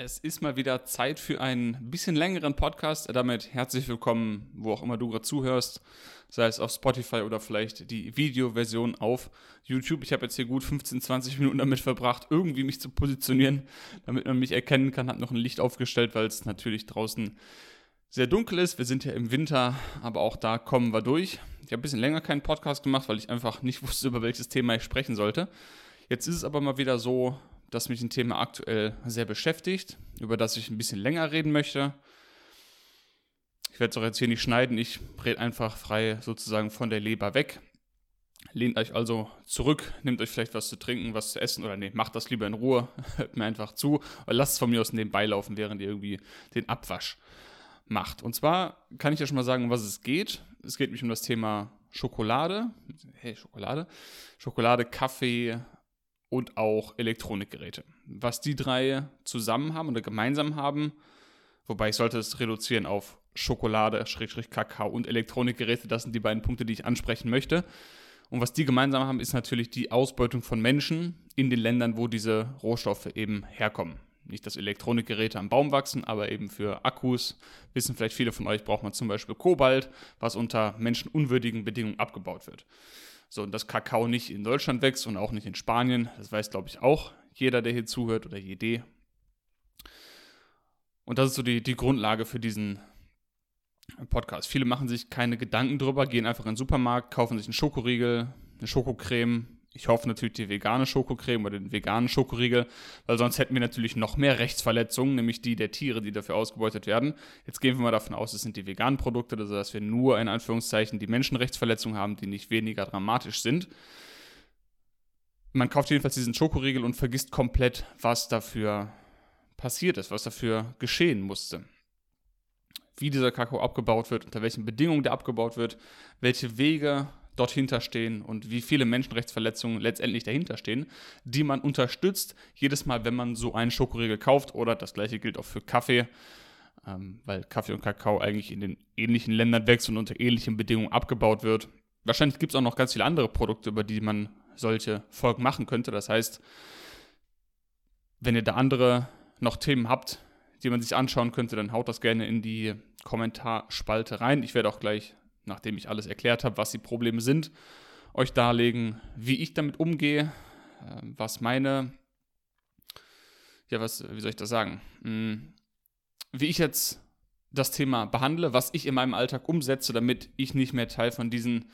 Es ist mal wieder Zeit für einen bisschen längeren Podcast. Damit herzlich willkommen, wo auch immer du gerade zuhörst, sei es auf Spotify oder vielleicht die Videoversion auf YouTube. Ich habe jetzt hier gut 15, 20 Minuten damit verbracht, irgendwie mich zu positionieren, damit man mich erkennen kann. Habe noch ein Licht aufgestellt, weil es natürlich draußen sehr dunkel ist. Wir sind ja im Winter, aber auch da kommen wir durch. Ich habe ein bisschen länger keinen Podcast gemacht, weil ich einfach nicht wusste, über welches Thema ich sprechen sollte. Jetzt ist es aber mal wieder so, das mich ein Thema aktuell sehr beschäftigt, über das ich ein bisschen länger reden möchte. Ich werde es auch jetzt hier nicht schneiden, ich rede einfach frei sozusagen von der Leber weg. Lehnt euch also zurück, nehmt euch vielleicht was zu trinken, was zu essen oder nee, macht das lieber in Ruhe, hört mir einfach zu oder lasst es von mir aus nebenbei laufen, während ihr irgendwie den Abwasch macht. Und zwar kann ich ja schon mal sagen, um was es geht. Es geht mich um das Thema Schokolade. Hey, Schokolade. Schokolade, Kaffee, und auch Elektronikgeräte. Was die drei zusammen haben oder gemeinsam haben, wobei ich sollte es reduzieren auf Schokolade, Schrägstrich Kakao und Elektronikgeräte, das sind die beiden Punkte, die ich ansprechen möchte. Und was die gemeinsam haben, ist natürlich die Ausbeutung von Menschen in den Ländern, wo diese Rohstoffe eben herkommen. Nicht, dass Elektronikgeräte am Baum wachsen, aber eben für Akkus, wissen vielleicht viele von euch, braucht man zum Beispiel Kobalt, was unter menschenunwürdigen Bedingungen abgebaut wird. So, und dass Kakao nicht in Deutschland wächst und auch nicht in Spanien, das weiß, glaube ich, auch jeder, der hier zuhört oder jede. Und das ist so die, die Grundlage für diesen Podcast. Viele machen sich keine Gedanken drüber, gehen einfach in den Supermarkt, kaufen sich einen Schokoriegel, eine Schokocreme, ich hoffe natürlich die vegane Schokocreme oder den veganen Schokoriegel, weil sonst hätten wir natürlich noch mehr Rechtsverletzungen, nämlich die der Tiere, die dafür ausgebeutet werden. Jetzt gehen wir mal davon aus, es sind die veganen Produkte, also dass wir nur in Anführungszeichen die Menschenrechtsverletzungen haben, die nicht weniger dramatisch sind. Man kauft jedenfalls diesen Schokoriegel und vergisst komplett, was dafür passiert ist, was dafür geschehen musste wie dieser Kakao abgebaut wird, unter welchen Bedingungen der abgebaut wird, welche Wege dort hinterstehen und wie viele Menschenrechtsverletzungen letztendlich dahinter stehen, die man unterstützt, jedes Mal, wenn man so einen Schokoriegel kauft oder das gleiche gilt auch für Kaffee, ähm, weil Kaffee und Kakao eigentlich in den ähnlichen Ländern wächst und unter ähnlichen Bedingungen abgebaut wird. Wahrscheinlich gibt es auch noch ganz viele andere Produkte, über die man solche Folgen machen könnte. Das heißt, wenn ihr da andere noch Themen habt, die man sich anschauen könnte, dann haut das gerne in die Kommentarspalte rein. Ich werde auch gleich nachdem ich alles erklärt habe, was die Probleme sind, euch darlegen, wie ich damit umgehe, ähm, was meine, ja, was, wie soll ich das sagen, hm, wie ich jetzt das Thema behandle, was ich in meinem Alltag umsetze, damit ich nicht mehr Teil von diesen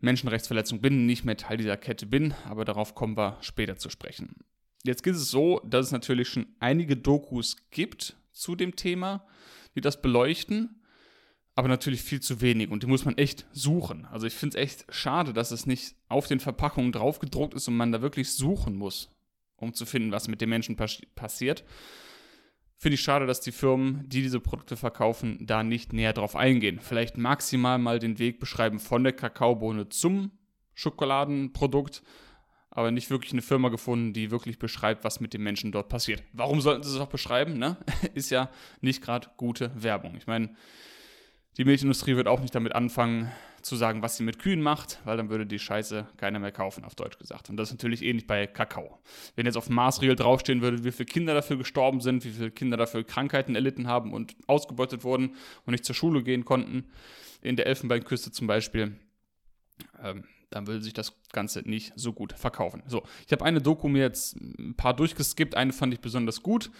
Menschenrechtsverletzungen bin, nicht mehr Teil dieser Kette bin, aber darauf kommen wir später zu sprechen. Jetzt ist es so, dass es natürlich schon einige Dokus gibt zu dem Thema, die das beleuchten aber natürlich viel zu wenig und die muss man echt suchen. Also ich finde es echt schade, dass es nicht auf den Verpackungen draufgedruckt ist und man da wirklich suchen muss, um zu finden, was mit den Menschen pass passiert. Finde ich schade, dass die Firmen, die diese Produkte verkaufen, da nicht näher drauf eingehen. Vielleicht maximal mal den Weg beschreiben von der Kakaobohne zum Schokoladenprodukt, aber nicht wirklich eine Firma gefunden, die wirklich beschreibt, was mit den Menschen dort passiert. Warum sollten sie es auch beschreiben? Ne? Ist ja nicht gerade gute Werbung. Ich meine, die Milchindustrie wird auch nicht damit anfangen zu sagen, was sie mit Kühen macht, weil dann würde die Scheiße keiner mehr kaufen, auf Deutsch gesagt. Und das ist natürlich ähnlich bei Kakao. Wenn jetzt auf dem Maßriegel draufstehen würde, wie viele Kinder dafür gestorben sind, wie viele Kinder dafür Krankheiten erlitten haben und ausgebeutet wurden und nicht zur Schule gehen konnten, in der Elfenbeinküste zum Beispiel, ähm, dann würde sich das Ganze nicht so gut verkaufen. So, ich habe eine Doku mir jetzt ein paar durchgeskippt. Eine fand ich besonders gut.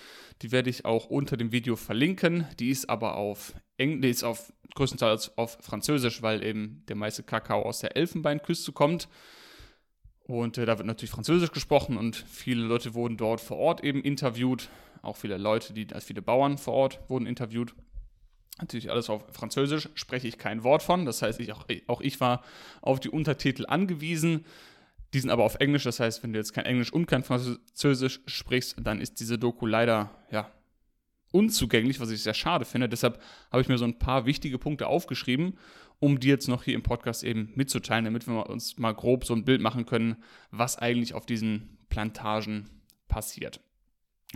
Die werde ich auch unter dem Video verlinken. Die ist aber auf Englisch, auf größtenteils auf Französisch, weil eben der meiste Kakao aus der Elfenbeinküste kommt. Und äh, da wird natürlich Französisch gesprochen und viele Leute wurden dort vor Ort eben interviewt. Auch viele Leute, die, also viele Bauern vor Ort wurden interviewt. Natürlich alles auf Französisch, spreche ich kein Wort von. Das heißt, ich, auch, auch ich war auf die Untertitel angewiesen. Die sind aber auf Englisch. Das heißt, wenn du jetzt kein Englisch und kein Französisch sprichst, dann ist diese Doku leider ja, unzugänglich, was ich sehr schade finde. Deshalb habe ich mir so ein paar wichtige Punkte aufgeschrieben, um die jetzt noch hier im Podcast eben mitzuteilen, damit wir uns mal grob so ein Bild machen können, was eigentlich auf diesen Plantagen passiert.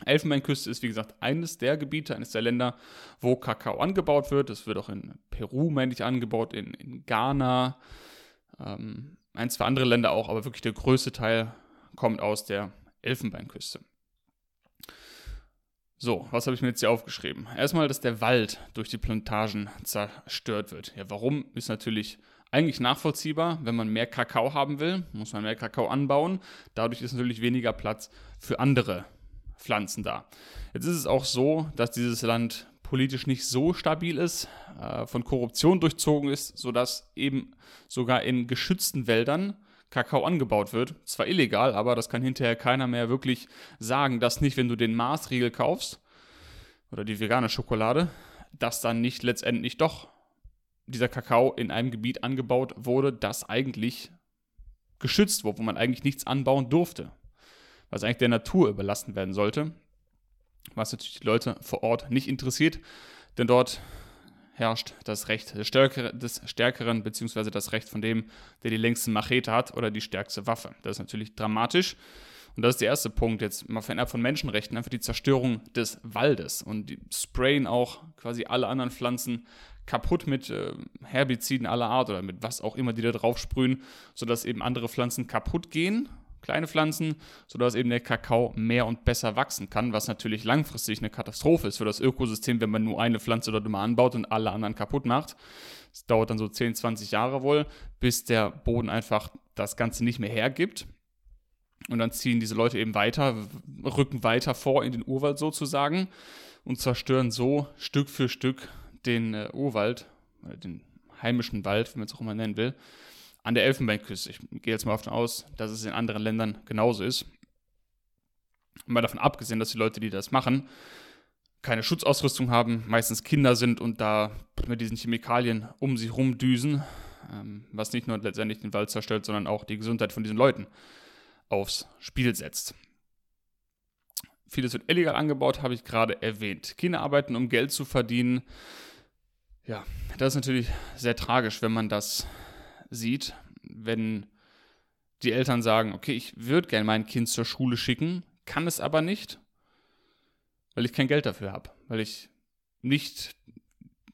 Elfenbeinküste ist, wie gesagt, eines der Gebiete, eines der Länder, wo Kakao angebaut wird. Das wird auch in Peru, männlich angebaut, in, in Ghana, ähm, ein, zwei andere Länder auch, aber wirklich der größte Teil kommt aus der Elfenbeinküste. So, was habe ich mir jetzt hier aufgeschrieben? Erstmal, dass der Wald durch die Plantagen zerstört wird. Ja, warum ist natürlich eigentlich nachvollziehbar. Wenn man mehr Kakao haben will, muss man mehr Kakao anbauen. Dadurch ist natürlich weniger Platz für andere Pflanzen da. Jetzt ist es auch so, dass dieses Land politisch nicht so stabil ist, äh, von Korruption durchzogen ist, sodass eben sogar in geschützten Wäldern Kakao angebaut wird. Zwar illegal, aber das kann hinterher keiner mehr wirklich sagen, dass nicht, wenn du den Maßriegel kaufst oder die vegane Schokolade, dass dann nicht letztendlich doch dieser Kakao in einem Gebiet angebaut wurde, das eigentlich geschützt wurde, wo man eigentlich nichts anbauen durfte. Was eigentlich der Natur überlassen werden sollte. Was natürlich die Leute vor Ort nicht interessiert, denn dort herrscht das Recht des, Stärkere, des Stärkeren, beziehungsweise das Recht von dem, der die längste Machete hat oder die stärkste Waffe. Das ist natürlich dramatisch. Und das ist der erste Punkt jetzt mal fernab von Menschenrechten, einfach die Zerstörung des Waldes. Und die sprayen auch quasi alle anderen Pflanzen kaputt mit äh, Herbiziden aller Art oder mit was auch immer die da drauf sprühen, sodass eben andere Pflanzen kaputt gehen kleine Pflanzen, sodass eben der Kakao mehr und besser wachsen kann, was natürlich langfristig eine Katastrophe ist für das Ökosystem, wenn man nur eine Pflanze dort immer anbaut und alle anderen kaputt macht. Es dauert dann so 10, 20 Jahre wohl, bis der Boden einfach das Ganze nicht mehr hergibt. Und dann ziehen diese Leute eben weiter, rücken weiter vor in den Urwald sozusagen und zerstören so Stück für Stück den äh, Urwald, den heimischen Wald, wie man es auch immer nennen will, an der Elfenbeinküste. Ich gehe jetzt mal davon aus, dass es in anderen Ländern genauso ist. Mal davon abgesehen, dass die Leute, die das machen, keine Schutzausrüstung haben, meistens Kinder sind und da mit diesen Chemikalien um sich rumdüsen, ähm, was nicht nur letztendlich den Wald zerstört, sondern auch die Gesundheit von diesen Leuten aufs Spiel setzt. Vieles wird illegal angebaut, habe ich gerade erwähnt. Kinder arbeiten, um Geld zu verdienen. Ja, das ist natürlich sehr tragisch, wenn man das sieht, wenn die Eltern sagen, okay, ich würde gerne mein Kind zur Schule schicken, kann es aber nicht, weil ich kein Geld dafür habe, weil ich nicht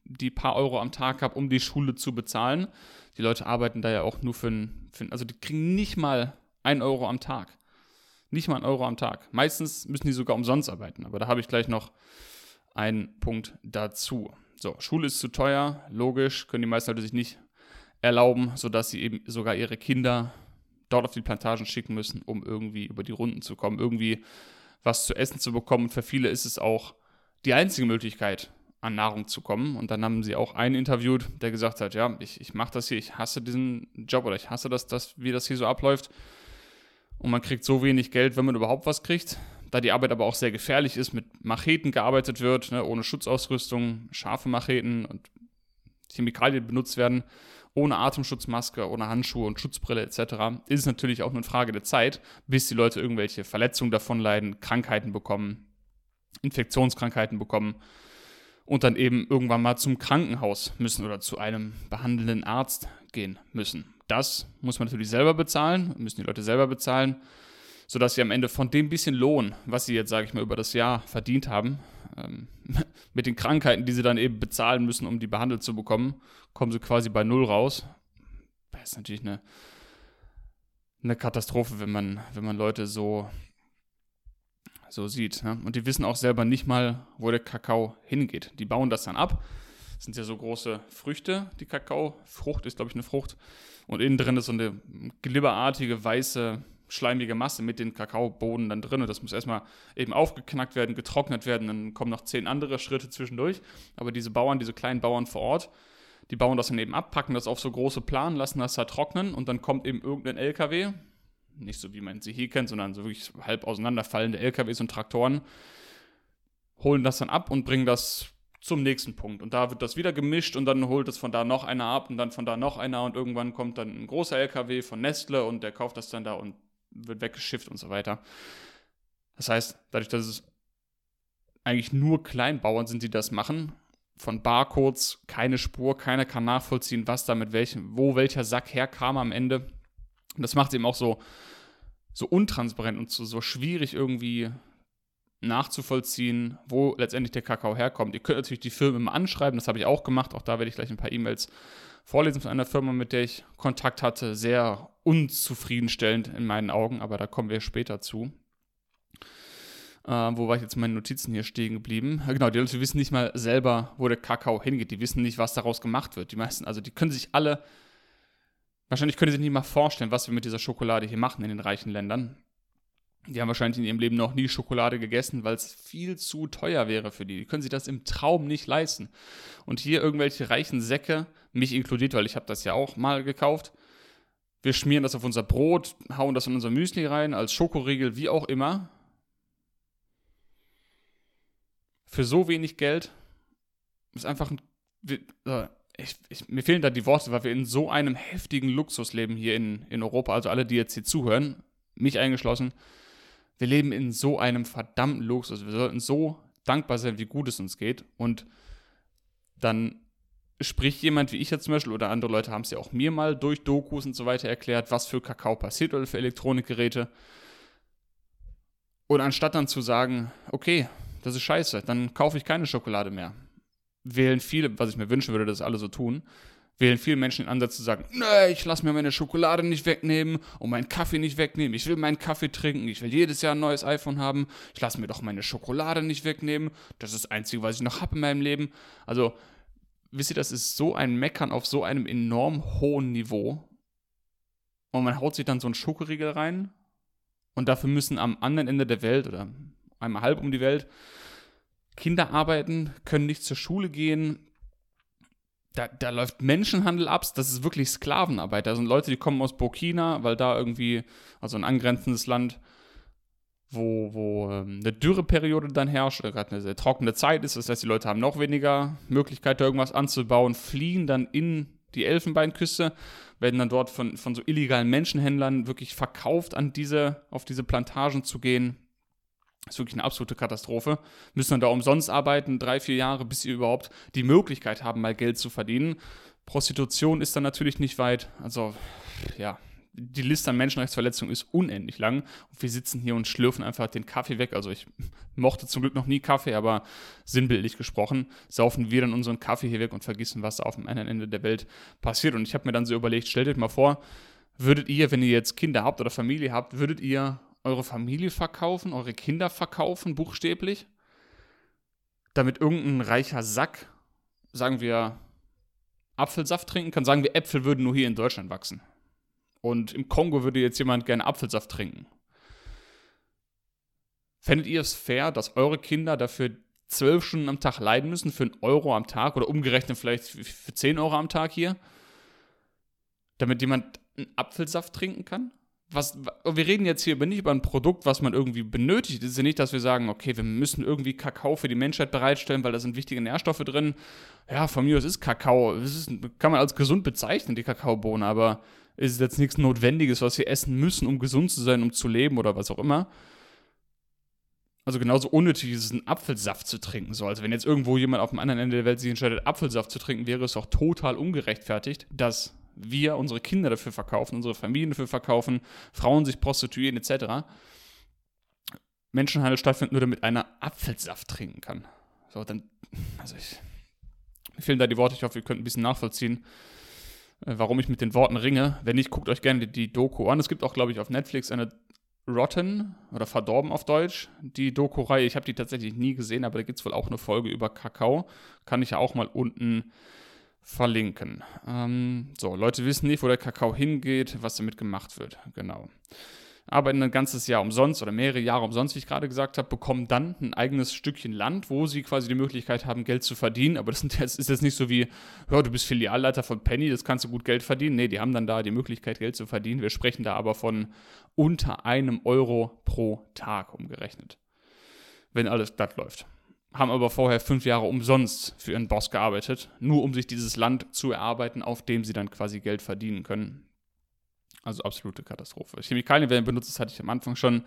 die paar Euro am Tag habe, um die Schule zu bezahlen. Die Leute arbeiten da ja auch nur für ein, für also die kriegen nicht mal ein Euro am Tag. Nicht mal ein Euro am Tag. Meistens müssen die sogar umsonst arbeiten, aber da habe ich gleich noch einen Punkt dazu. So, Schule ist zu teuer, logisch, können die meisten Leute sich nicht erlauben, sodass sie eben sogar ihre Kinder dort auf die Plantagen schicken müssen, um irgendwie über die Runden zu kommen, irgendwie was zu essen zu bekommen. Und für viele ist es auch die einzige Möglichkeit, an Nahrung zu kommen. Und dann haben sie auch einen interviewt, der gesagt hat, ja, ich, ich mache das hier, ich hasse diesen Job oder ich hasse das, das, wie das hier so abläuft. Und man kriegt so wenig Geld, wenn man überhaupt was kriegt. Da die Arbeit aber auch sehr gefährlich ist, mit Macheten gearbeitet wird, ne, ohne Schutzausrüstung, scharfe Macheten und Chemikalien benutzt werden, ohne Atemschutzmaske, ohne Handschuhe und Schutzbrille etc., ist es natürlich auch nur eine Frage der Zeit, bis die Leute irgendwelche Verletzungen davon leiden, Krankheiten bekommen, Infektionskrankheiten bekommen und dann eben irgendwann mal zum Krankenhaus müssen oder zu einem behandelnden Arzt gehen müssen. Das muss man natürlich selber bezahlen, müssen die Leute selber bezahlen, sodass sie am Ende von dem bisschen Lohn, was sie jetzt, sage ich mal, über das Jahr verdient haben, ähm, mit den Krankheiten, die sie dann eben bezahlen müssen, um die behandelt zu bekommen, kommen sie quasi bei Null raus. Das ist natürlich eine, eine Katastrophe, wenn man, wenn man Leute so, so sieht. Ne? Und die wissen auch selber nicht mal, wo der Kakao hingeht. Die bauen das dann ab. Das sind ja so große Früchte, die Kakao. Frucht ist, glaube ich, eine Frucht. Und innen drin ist so eine glibberartige, weiße schleimige Masse mit den Kakaobohnen dann drin. Und das muss erstmal eben aufgeknackt werden, getrocknet werden. Dann kommen noch zehn andere Schritte zwischendurch. Aber diese Bauern, diese kleinen Bauern vor Ort, die bauen das dann eben ab, packen das auf so große Planen, lassen das da trocknen und dann kommt eben irgendein LKW, nicht so wie man sie hier kennt, sondern so wirklich halb auseinanderfallende LKWs und Traktoren, holen das dann ab und bringen das zum nächsten Punkt. Und da wird das wieder gemischt und dann holt es von da noch einer ab und dann von da noch einer und irgendwann kommt dann ein großer LKW von Nestle und der kauft das dann da und wird weggeschifft und so weiter. Das heißt, dadurch, dass es eigentlich nur Kleinbauern sind, die das machen, von Barcodes keine Spur, keiner kann nachvollziehen, was da mit welchem, wo welcher Sack herkam am Ende. Und das macht es eben auch so, so untransparent und so, so schwierig irgendwie nachzuvollziehen, wo letztendlich der Kakao herkommt. Ihr könnt natürlich die Firmen immer anschreiben, das habe ich auch gemacht. Auch da werde ich gleich ein paar E-Mails vorlesen von einer Firma, mit der ich Kontakt hatte. Sehr unzufriedenstellend in meinen Augen, aber da kommen wir später zu. Äh, wo war ich jetzt meine Notizen hier stehen geblieben? Genau, die Leute wissen nicht mal selber, wo der Kakao hingeht. Die wissen nicht, was daraus gemacht wird. Die meisten, also die können sich alle, wahrscheinlich können sie sich nicht mal vorstellen, was wir mit dieser Schokolade hier machen in den reichen Ländern. Die haben wahrscheinlich in ihrem Leben noch nie Schokolade gegessen, weil es viel zu teuer wäre für die. Die können sich das im Traum nicht leisten. Und hier irgendwelche reichen Säcke, mich inkludiert, weil ich habe das ja auch mal gekauft. Wir schmieren das auf unser Brot, hauen das in unser Müsli rein, als Schokoriegel, wie auch immer. Für so wenig Geld ist einfach ein. Ich, ich, mir fehlen da die Worte, weil wir in so einem heftigen Luxus leben hier in, in Europa. Also alle, die jetzt hier zuhören, mich eingeschlossen wir leben in so einem verdammten Luxus. Wir sollten so dankbar sein, wie gut es uns geht. Und dann spricht jemand wie ich jetzt zum Beispiel oder andere Leute haben es ja auch mir mal durch Dokus und so weiter erklärt, was für Kakao passiert oder für Elektronikgeräte. Und anstatt dann zu sagen, okay, das ist scheiße, dann kaufe ich keine Schokolade mehr, wählen viele, was ich mir wünschen würde, dass alle so tun, wählen viele Menschen den Ansatz zu sagen, nee, ich lasse mir meine Schokolade nicht wegnehmen und meinen Kaffee nicht wegnehmen. Ich will meinen Kaffee trinken, ich will jedes Jahr ein neues iPhone haben. Ich lasse mir doch meine Schokolade nicht wegnehmen. Das ist das Einzige, was ich noch habe in meinem Leben. Also, wisst ihr, das ist so ein Meckern auf so einem enorm hohen Niveau. Und man haut sich dann so einen Schokoriegel rein. Und dafür müssen am anderen Ende der Welt oder einmal halb um die Welt Kinder arbeiten, können nicht zur Schule gehen, da, da läuft Menschenhandel ab, das ist wirklich Sklavenarbeit. Da sind Leute, die kommen aus Burkina, weil da irgendwie, also ein angrenzendes Land, wo, wo ähm, eine Dürreperiode dann herrscht, oder gerade eine sehr trockene Zeit ist. Das heißt, die Leute haben noch weniger Möglichkeit, da irgendwas anzubauen, fliehen dann in die Elfenbeinküste, werden dann dort von, von so illegalen Menschenhändlern wirklich verkauft, an diese, auf diese Plantagen zu gehen. Ist wirklich eine absolute Katastrophe. Müssen dann da umsonst arbeiten, drei, vier Jahre, bis sie überhaupt die Möglichkeit haben, mal Geld zu verdienen. Prostitution ist dann natürlich nicht weit. Also, ja, die Liste an Menschenrechtsverletzungen ist unendlich lang. Und wir sitzen hier und schlürfen einfach den Kaffee weg. Also, ich mochte zum Glück noch nie Kaffee, aber sinnbildlich gesprochen, saufen wir dann unseren Kaffee hier weg und vergessen, was auf dem anderen Ende der Welt passiert. Und ich habe mir dann so überlegt, stellt euch mal vor, würdet ihr, wenn ihr jetzt Kinder habt oder Familie habt, würdet ihr eure Familie verkaufen, eure Kinder verkaufen, buchstäblich, damit irgendein reicher Sack, sagen wir, Apfelsaft trinken kann. Sagen wir, Äpfel würden nur hier in Deutschland wachsen. Und im Kongo würde jetzt jemand gerne Apfelsaft trinken. Fändet ihr es fair, dass eure Kinder dafür zwölf Stunden am Tag leiden müssen für einen Euro am Tag oder umgerechnet vielleicht für 10 Euro am Tag hier? Damit jemand einen Apfelsaft trinken kann? Was, wir reden jetzt hier nicht über ein Produkt, was man irgendwie benötigt. Es ist ja nicht, dass wir sagen, okay, wir müssen irgendwie Kakao für die Menschheit bereitstellen, weil da sind wichtige Nährstoffe drin. Ja, von mir aus ist Kakao, ist, kann man als gesund bezeichnen, die Kakaobohne, aber es ist jetzt nichts Notwendiges, was wir essen müssen, um gesund zu sein, um zu leben oder was auch immer. Also genauso unnötig ist es, einen Apfelsaft zu trinken. So, also wenn jetzt irgendwo jemand auf dem anderen Ende der Welt sich entscheidet, Apfelsaft zu trinken, wäre es auch total ungerechtfertigt, dass wir unsere Kinder dafür verkaufen, unsere Familien dafür verkaufen, Frauen sich prostituieren etc. Menschenhandel stattfindet, nur damit einer Apfelsaft trinken kann. So, dann, also ich, mir fehlen da die Worte, ich hoffe, ihr könnt ein bisschen nachvollziehen, äh, warum ich mit den Worten ringe. Wenn nicht, guckt euch gerne die, die Doku an. Es gibt auch, glaube ich, auf Netflix eine Rotten oder Verdorben auf Deutsch, die Doku-Reihe. Ich habe die tatsächlich nie gesehen, aber da gibt es wohl auch eine Folge über Kakao. Kann ich ja auch mal unten verlinken. Ähm, so, Leute wissen nicht, wo der Kakao hingeht, was damit gemacht wird. Genau. Arbeiten ein ganzes Jahr umsonst oder mehrere Jahre umsonst, wie ich gerade gesagt habe, bekommen dann ein eigenes Stückchen Land, wo sie quasi die Möglichkeit haben, Geld zu verdienen. Aber das ist jetzt nicht so wie, hör, du bist Filialleiter von Penny, das kannst du gut Geld verdienen. Nee, die haben dann da die Möglichkeit, Geld zu verdienen. Wir sprechen da aber von unter einem Euro pro Tag umgerechnet. Wenn alles glatt läuft haben aber vorher fünf Jahre umsonst für ihren Boss gearbeitet, nur um sich dieses Land zu erarbeiten, auf dem sie dann quasi Geld verdienen können. Also absolute Katastrophe. Chemikalien werden benutzt, das hatte ich am Anfang schon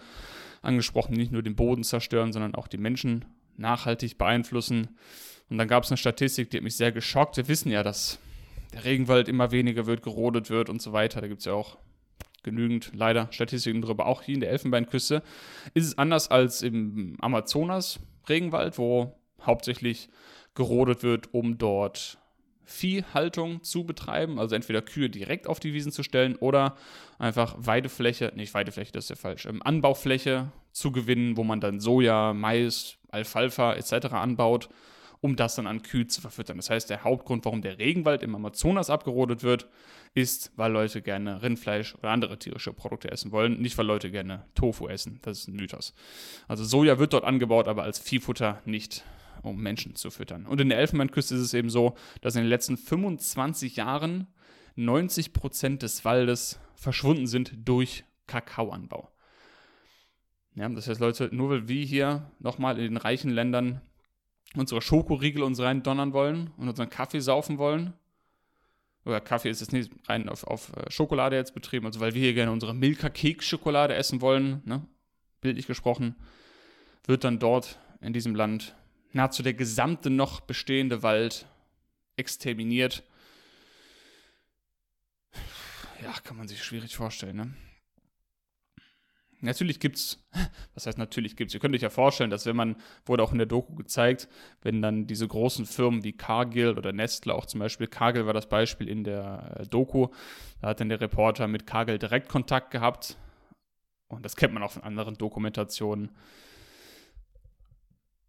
angesprochen, nicht nur den Boden zerstören, sondern auch die Menschen nachhaltig beeinflussen. Und dann gab es eine Statistik, die hat mich sehr geschockt. Wir wissen ja, dass der Regenwald immer weniger wird, gerodet wird und so weiter. Da gibt es ja auch genügend leider Statistiken darüber. Auch hier in der Elfenbeinküste ist es anders als im Amazonas Regenwald, wo hauptsächlich gerodet wird, um dort Viehhaltung zu betreiben, also entweder Kühe direkt auf die Wiesen zu stellen oder einfach Weidefläche, nicht Weidefläche, das ist ja falsch, ähm, Anbaufläche zu gewinnen, wo man dann Soja, Mais, Alfalfa etc. anbaut, um das dann an Kühe zu verfüttern. Das heißt, der Hauptgrund, warum der Regenwald im Amazonas abgerodet wird, ist, weil Leute gerne Rindfleisch oder andere tierische Produkte essen wollen, nicht weil Leute gerne Tofu essen. Das ist ein Mythos. Also Soja wird dort angebaut, aber als Viehfutter nicht um Menschen zu füttern. Und in der Elfenbeinküste ist es eben so, dass in den letzten 25 Jahren 90 Prozent des Waldes verschwunden sind durch Kakaoanbau. Ja, das heißt, Leute, nur weil wir hier nochmal in den reichen Ländern unsere Schokoriegel uns rein donnern wollen und unseren Kaffee saufen wollen, oder Kaffee ist jetzt nicht rein auf, auf äh, Schokolade jetzt betrieben, also weil wir hier gerne unsere Milka-Keks-Schokolade essen wollen, ne? bildlich gesprochen, wird dann dort in diesem Land nahezu der gesamte noch bestehende Wald exterminiert. Ja, kann man sich schwierig vorstellen, ne? Natürlich gibt's, was heißt natürlich gibt's, ihr könnt euch ja vorstellen, dass wenn man, wurde auch in der Doku gezeigt, wenn dann diese großen Firmen wie Cargill oder Nestle auch zum Beispiel, Cargill war das Beispiel in der äh, Doku, da hat dann der Reporter mit Cargill direkt Kontakt gehabt und das kennt man auch von anderen Dokumentationen,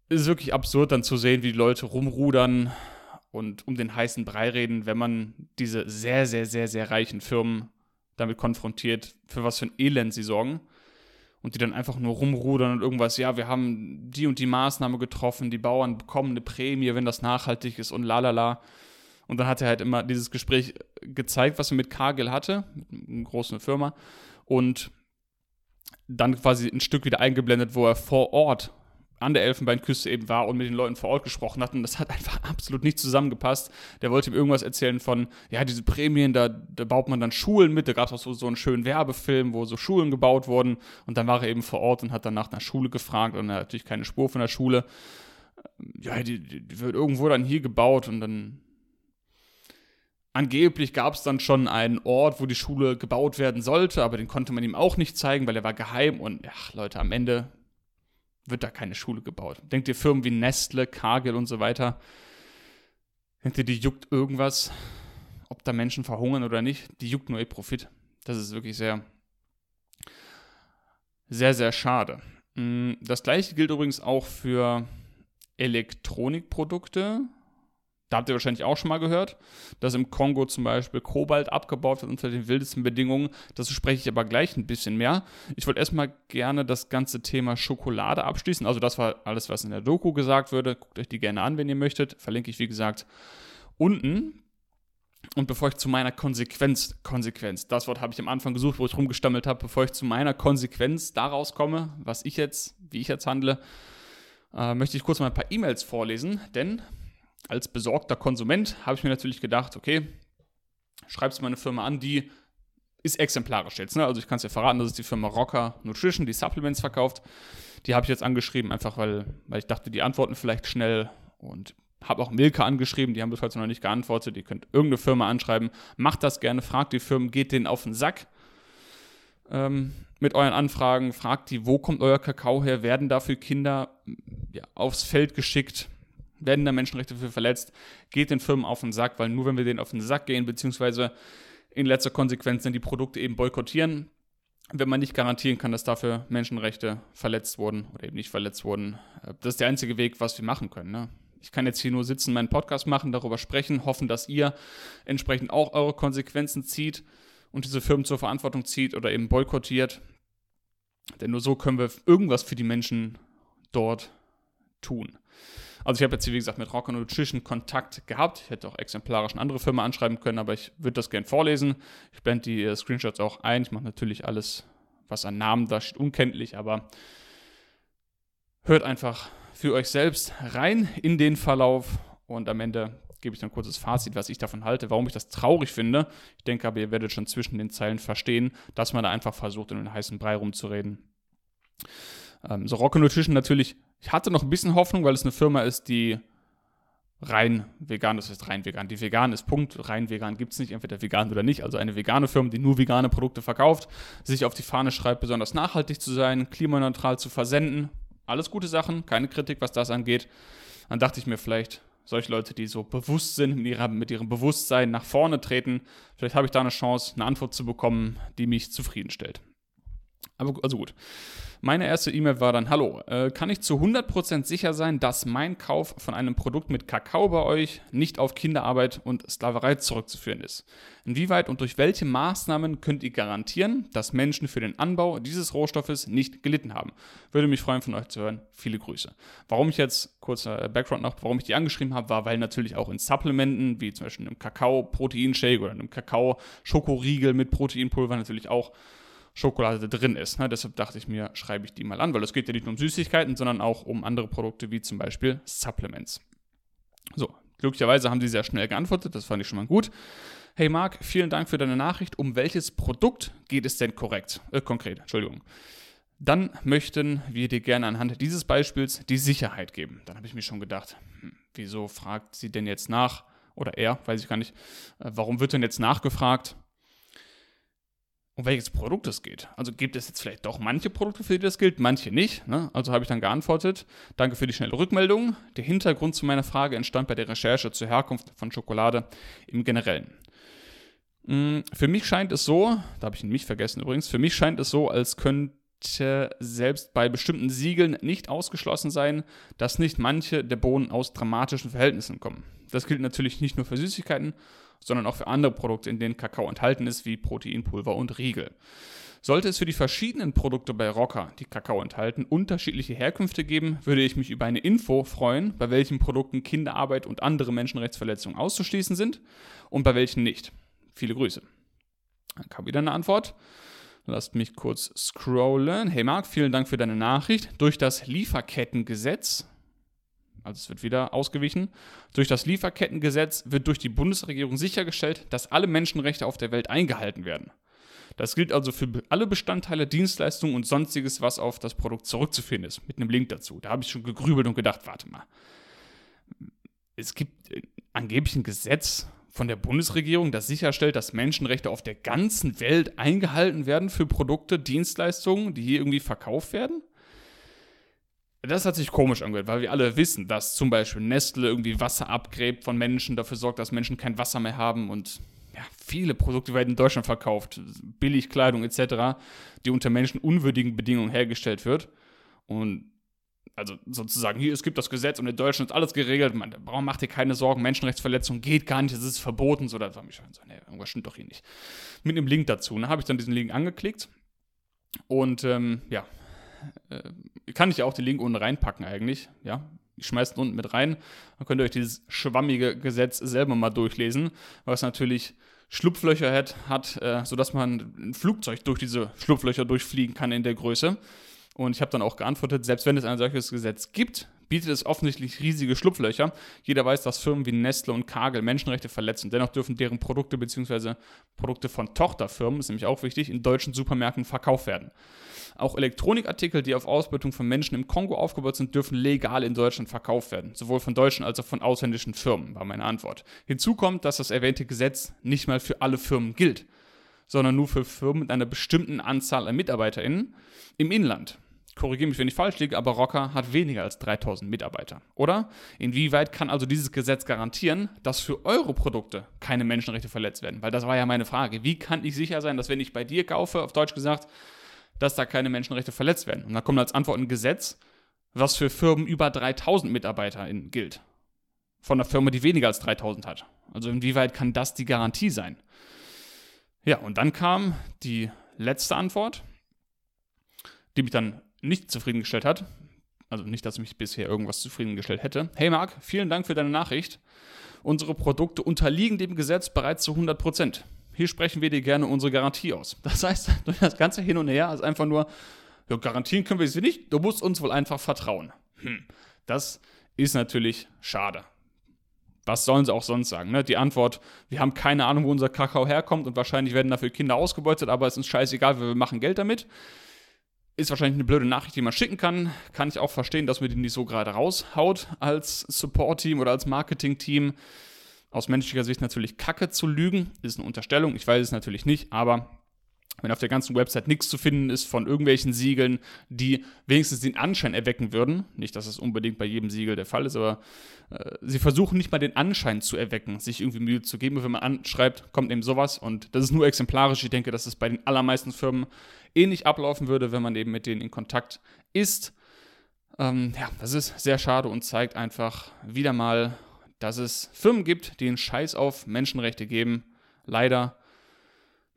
es ist wirklich absurd dann zu sehen, wie die Leute rumrudern und um den heißen Brei reden, wenn man diese sehr, sehr, sehr, sehr reichen Firmen damit konfrontiert, für was für ein Elend sie sorgen. Und die dann einfach nur rumrudern und irgendwas, ja, wir haben die und die Maßnahme getroffen, die Bauern bekommen eine Prämie, wenn das nachhaltig ist und lalala. Und dann hat er halt immer dieses Gespräch gezeigt, was er mit Cargill hatte, mit einer großen Firma. Und dann quasi ein Stück wieder eingeblendet, wo er vor Ort an der Elfenbeinküste eben war und mit den Leuten vor Ort gesprochen hat. Und das hat einfach absolut nicht zusammengepasst. Der wollte ihm irgendwas erzählen von, ja, diese Prämien, da, da baut man dann Schulen mit. Da gab es auch so, so einen schönen Werbefilm, wo so Schulen gebaut wurden. Und dann war er eben vor Ort und hat dann nach einer Schule gefragt und er hat natürlich keine Spur von der Schule. Ja, die, die wird irgendwo dann hier gebaut und dann Angeblich gab es dann schon einen Ort, wo die Schule gebaut werden sollte, aber den konnte man ihm auch nicht zeigen, weil er war geheim. Und ja, Leute, am Ende wird da keine Schule gebaut. Denkt ihr Firmen wie Nestle, Cargill und so weiter, denkt ihr, die juckt irgendwas, ob da Menschen verhungern oder nicht? Die juckt nur ihr Profit. Das ist wirklich sehr, sehr, sehr schade. Mm, das gleiche gilt übrigens auch für Elektronikprodukte. Da habt ihr wahrscheinlich auch schon mal gehört, dass im Kongo zum Beispiel Kobalt abgebaut wird unter den wildesten Bedingungen. Dazu spreche ich aber gleich ein bisschen mehr. Ich wollte erstmal gerne das ganze Thema Schokolade abschließen. Also das war alles, was in der Doku gesagt wurde. Guckt euch die gerne an, wenn ihr möchtet. Verlinke ich, wie gesagt, unten. Und bevor ich zu meiner Konsequenz, Konsequenz, das Wort habe ich am Anfang gesucht, wo ich rumgestammelt habe, bevor ich zu meiner Konsequenz daraus komme, was ich jetzt, wie ich jetzt handle, äh, möchte ich kurz mal ein paar E-Mails vorlesen, denn als besorgter Konsument habe ich mir natürlich gedacht, okay, schreibst du meine Firma an, die ist exemplarisch jetzt. Ne? Also ich kann es ja verraten, das ist die Firma Rocker Nutrition, die Supplements verkauft. Die habe ich jetzt angeschrieben, einfach weil, weil ich dachte, die antworten vielleicht schnell und habe auch Milka angeschrieben, die haben bis heute noch nicht geantwortet. Ihr könnt irgendeine Firma anschreiben, macht das gerne, fragt die Firmen, geht denen auf den Sack ähm, mit euren Anfragen, fragt die, wo kommt euer Kakao her, werden dafür Kinder ja, aufs Feld geschickt, werden da Menschenrechte für verletzt, geht den Firmen auf den Sack, weil nur wenn wir denen auf den Sack gehen, beziehungsweise in letzter Konsequenz dann die Produkte eben boykottieren, wenn man nicht garantieren kann, dass dafür Menschenrechte verletzt wurden oder eben nicht verletzt wurden, äh, das ist der einzige Weg, was wir machen können. Ne? Ich kann jetzt hier nur sitzen, meinen Podcast machen, darüber sprechen, hoffen, dass ihr entsprechend auch eure Konsequenzen zieht und diese Firmen zur Verantwortung zieht oder eben boykottiert. Denn nur so können wir irgendwas für die Menschen dort tun. Also ich habe jetzt wie gesagt, mit Rocker Nutrition Kontakt gehabt. Ich hätte auch exemplarisch eine andere Firma anschreiben können, aber ich würde das gerne vorlesen. Ich blende die äh, Screenshots auch ein. Ich mache natürlich alles, was an Namen da steht, unkenntlich, aber hört einfach für euch selbst rein in den Verlauf und am Ende gebe ich dann ein kurzes Fazit, was ich davon halte, warum ich das traurig finde. Ich denke aber, ihr werdet schon zwischen den Zeilen verstehen, dass man da einfach versucht, in den heißen Brei rumzureden. Ähm, so Rocket Nutrition natürlich ich hatte noch ein bisschen Hoffnung, weil es eine Firma ist, die rein vegan, das heißt rein vegan, die vegan ist, Punkt, rein vegan gibt es nicht, entweder vegan oder nicht, also eine vegane Firma, die nur vegane Produkte verkauft, sich auf die Fahne schreibt, besonders nachhaltig zu sein, klimaneutral zu versenden, alles gute Sachen, keine Kritik, was das angeht. Dann dachte ich mir vielleicht, solche Leute, die so bewusst sind, mit, ihrer, mit ihrem Bewusstsein nach vorne treten. Vielleicht habe ich da eine Chance, eine Antwort zu bekommen, die mich zufriedenstellt. Aber also gut. Meine erste E-Mail war dann, hallo, äh, kann ich zu 100% sicher sein, dass mein Kauf von einem Produkt mit Kakao bei euch nicht auf Kinderarbeit und Sklaverei zurückzuführen ist? Inwieweit und durch welche Maßnahmen könnt ihr garantieren, dass Menschen für den Anbau dieses Rohstoffes nicht gelitten haben? Würde mich freuen, von euch zu hören. Viele Grüße. Warum ich jetzt, kurzer Background noch, warum ich die angeschrieben habe, war, weil natürlich auch in Supplementen, wie zum Beispiel einem Kakao-Proteinshake oder einem Kakao-Schokoriegel mit Proteinpulver natürlich auch Schokolade drin ist. Ne? Deshalb dachte ich mir, schreibe ich die mal an, weil es geht ja nicht nur um Süßigkeiten, sondern auch um andere Produkte wie zum Beispiel Supplements. So, glücklicherweise haben sie sehr schnell geantwortet, das fand ich schon mal gut. Hey Marc, vielen Dank für deine Nachricht. Um welches Produkt geht es denn korrekt? Äh, konkret, Entschuldigung. Dann möchten wir dir gerne anhand dieses Beispiels die Sicherheit geben. Dann habe ich mir schon gedacht, hm, wieso fragt sie denn jetzt nach? Oder er, weiß ich gar nicht. Äh, warum wird denn jetzt nachgefragt? Um welches Produkt es geht. Also gibt es jetzt vielleicht doch manche Produkte, für die das gilt, manche nicht. Ne? Also habe ich dann geantwortet, danke für die schnelle Rückmeldung. Der Hintergrund zu meiner Frage entstand bei der Recherche zur Herkunft von Schokolade im Generellen. Mm, für mich scheint es so, da habe ich ihn mich vergessen übrigens, für mich scheint es so, als könnte selbst bei bestimmten Siegeln nicht ausgeschlossen sein, dass nicht manche der Bohnen aus dramatischen Verhältnissen kommen. Das gilt natürlich nicht nur für Süßigkeiten, sondern auch für andere Produkte, in denen Kakao enthalten ist, wie Proteinpulver und Riegel. Sollte es für die verschiedenen Produkte bei Rocker, die Kakao enthalten, unterschiedliche Herkünfte geben, würde ich mich über eine Info freuen, bei welchen Produkten Kinderarbeit und andere Menschenrechtsverletzungen auszuschließen sind und bei welchen nicht. Viele Grüße. Dann kam wieder eine Antwort. Lasst mich kurz scrollen. Hey Marc, vielen Dank für deine Nachricht. Durch das Lieferkettengesetz also es wird wieder ausgewichen. Durch das Lieferkettengesetz wird durch die Bundesregierung sichergestellt, dass alle Menschenrechte auf der Welt eingehalten werden. Das gilt also für alle Bestandteile, Dienstleistungen und sonstiges, was auf das Produkt zurückzuführen ist, mit einem Link dazu. Da habe ich schon gegrübelt und gedacht, warte mal. Es gibt äh, angeblich ein Gesetz von der Bundesregierung, das sicherstellt, dass Menschenrechte auf der ganzen Welt eingehalten werden für Produkte, Dienstleistungen, die hier irgendwie verkauft werden? Das hat sich komisch angehört, weil wir alle wissen, dass zum Beispiel Nestle irgendwie Wasser abgräbt von Menschen, dafür sorgt, dass Menschen kein Wasser mehr haben und ja, viele Produkte werden in Deutschland verkauft, Billigkleidung etc., die unter menschenunwürdigen Bedingungen hergestellt wird. Und also sozusagen, hier, es gibt das Gesetz und in Deutschland ist alles geregelt, man macht dir keine Sorgen, Menschenrechtsverletzung geht gar nicht, es ist verboten, so, das war mich schon so, nee, irgendwas stimmt doch hier nicht. Mit einem Link dazu, dann ne, habe ich dann diesen Link angeklickt und ähm, ja, äh, kann ich ja auch den Link unten reinpacken eigentlich, ja. Ich schmeiße ihn unten mit rein. Dann könnt ihr euch dieses schwammige Gesetz selber mal durchlesen, was natürlich Schlupflöcher hat, hat äh, sodass man ein Flugzeug durch diese Schlupflöcher durchfliegen kann in der Größe. Und ich habe dann auch geantwortet, selbst wenn es ein solches Gesetz gibt, bietet es offensichtlich riesige Schlupflöcher. Jeder weiß, dass Firmen wie Nestle und Kagel Menschenrechte verletzen. Dennoch dürfen deren Produkte bzw. Produkte von Tochterfirmen, ist nämlich auch wichtig, in deutschen Supermärkten verkauft werden. Auch Elektronikartikel, die auf Ausbeutung von Menschen im Kongo aufgebaut sind, dürfen legal in Deutschland verkauft werden. Sowohl von deutschen als auch von ausländischen Firmen, war meine Antwort. Hinzu kommt, dass das erwähnte Gesetz nicht mal für alle Firmen gilt, sondern nur für Firmen mit einer bestimmten Anzahl an MitarbeiterInnen im Inland korrigiere mich, wenn ich falsch liege, aber Rocker hat weniger als 3000 Mitarbeiter, oder? Inwieweit kann also dieses Gesetz garantieren, dass für eure Produkte keine Menschenrechte verletzt werden? Weil das war ja meine Frage. Wie kann ich sicher sein, dass wenn ich bei dir kaufe, auf Deutsch gesagt, dass da keine Menschenrechte verletzt werden? Und da kommt als Antwort ein Gesetz, was für Firmen über 3000 MitarbeiterInnen gilt. Von einer Firma, die weniger als 3000 hat. Also inwieweit kann das die Garantie sein? Ja, und dann kam die letzte Antwort, die mich dann nicht zufriedengestellt hat. Also nicht, dass mich bisher irgendwas zufriedengestellt hätte. Hey Marc, vielen Dank für deine Nachricht. Unsere Produkte unterliegen dem Gesetz bereits zu 100 Prozent. Hier sprechen wir dir gerne unsere Garantie aus. Das heißt, das ganze Hin und Her ist einfach nur, ja, garantieren können wir sie nicht, du musst uns wohl einfach vertrauen. Hm. Das ist natürlich schade. Was sollen sie auch sonst sagen? Ne? Die Antwort, wir haben keine Ahnung, wo unser Kakao herkommt und wahrscheinlich werden dafür Kinder ausgebeutet, aber es ist scheißegal, wir machen Geld damit. Ist wahrscheinlich eine blöde Nachricht, die man schicken kann. Kann ich auch verstehen, dass man die nicht so gerade raushaut als Support-Team oder als Marketing-Team. Aus menschlicher Sicht natürlich kacke zu lügen. Ist eine Unterstellung, ich weiß es natürlich nicht, aber wenn auf der ganzen Website nichts zu finden ist von irgendwelchen Siegeln, die wenigstens den Anschein erwecken würden, nicht, dass das unbedingt bei jedem Siegel der Fall ist, aber äh, sie versuchen nicht mal den Anschein zu erwecken, sich irgendwie Mühe zu geben. Und wenn man anschreibt, kommt eben sowas und das ist nur exemplarisch. Ich denke, dass es bei den allermeisten Firmen ähnlich ablaufen würde, wenn man eben mit denen in Kontakt ist. Ähm, ja, das ist sehr schade und zeigt einfach wieder mal, dass es Firmen gibt, die einen Scheiß auf Menschenrechte geben. Leider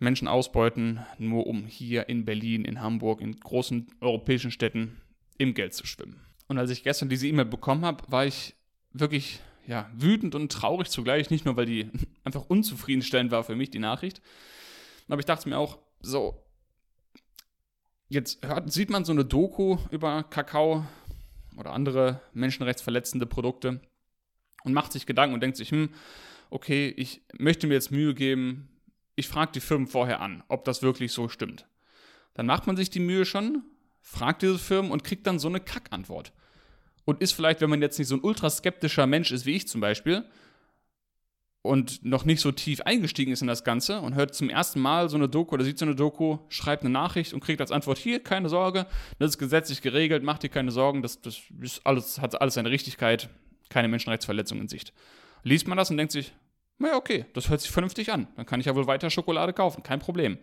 Menschen ausbeuten, nur um hier in Berlin, in Hamburg, in großen europäischen Städten im Geld zu schwimmen. Und als ich gestern diese E-Mail bekommen habe, war ich wirklich ja, wütend und traurig zugleich. Nicht nur, weil die einfach unzufriedenstellend war für mich, die Nachricht. Aber ich dachte mir auch, so, jetzt hört, sieht man so eine Doku über Kakao oder andere menschenrechtsverletzende Produkte und macht sich Gedanken und denkt sich, hm, okay, ich möchte mir jetzt Mühe geben, ich frage die Firmen vorher an, ob das wirklich so stimmt. Dann macht man sich die Mühe schon, fragt diese Firmen und kriegt dann so eine Kackantwort. Und ist vielleicht, wenn man jetzt nicht so ein ultraskeptischer Mensch ist wie ich zum Beispiel und noch nicht so tief eingestiegen ist in das Ganze und hört zum ersten Mal so eine Doku oder sieht so eine Doku, schreibt eine Nachricht und kriegt als Antwort hier, keine Sorge, das ist gesetzlich geregelt, macht dir keine Sorgen, das, das alles, hat alles seine Richtigkeit, keine Menschenrechtsverletzung in Sicht. Liest man das und denkt sich, naja, okay, das hört sich vernünftig an. Dann kann ich ja wohl weiter Schokolade kaufen, kein Problem.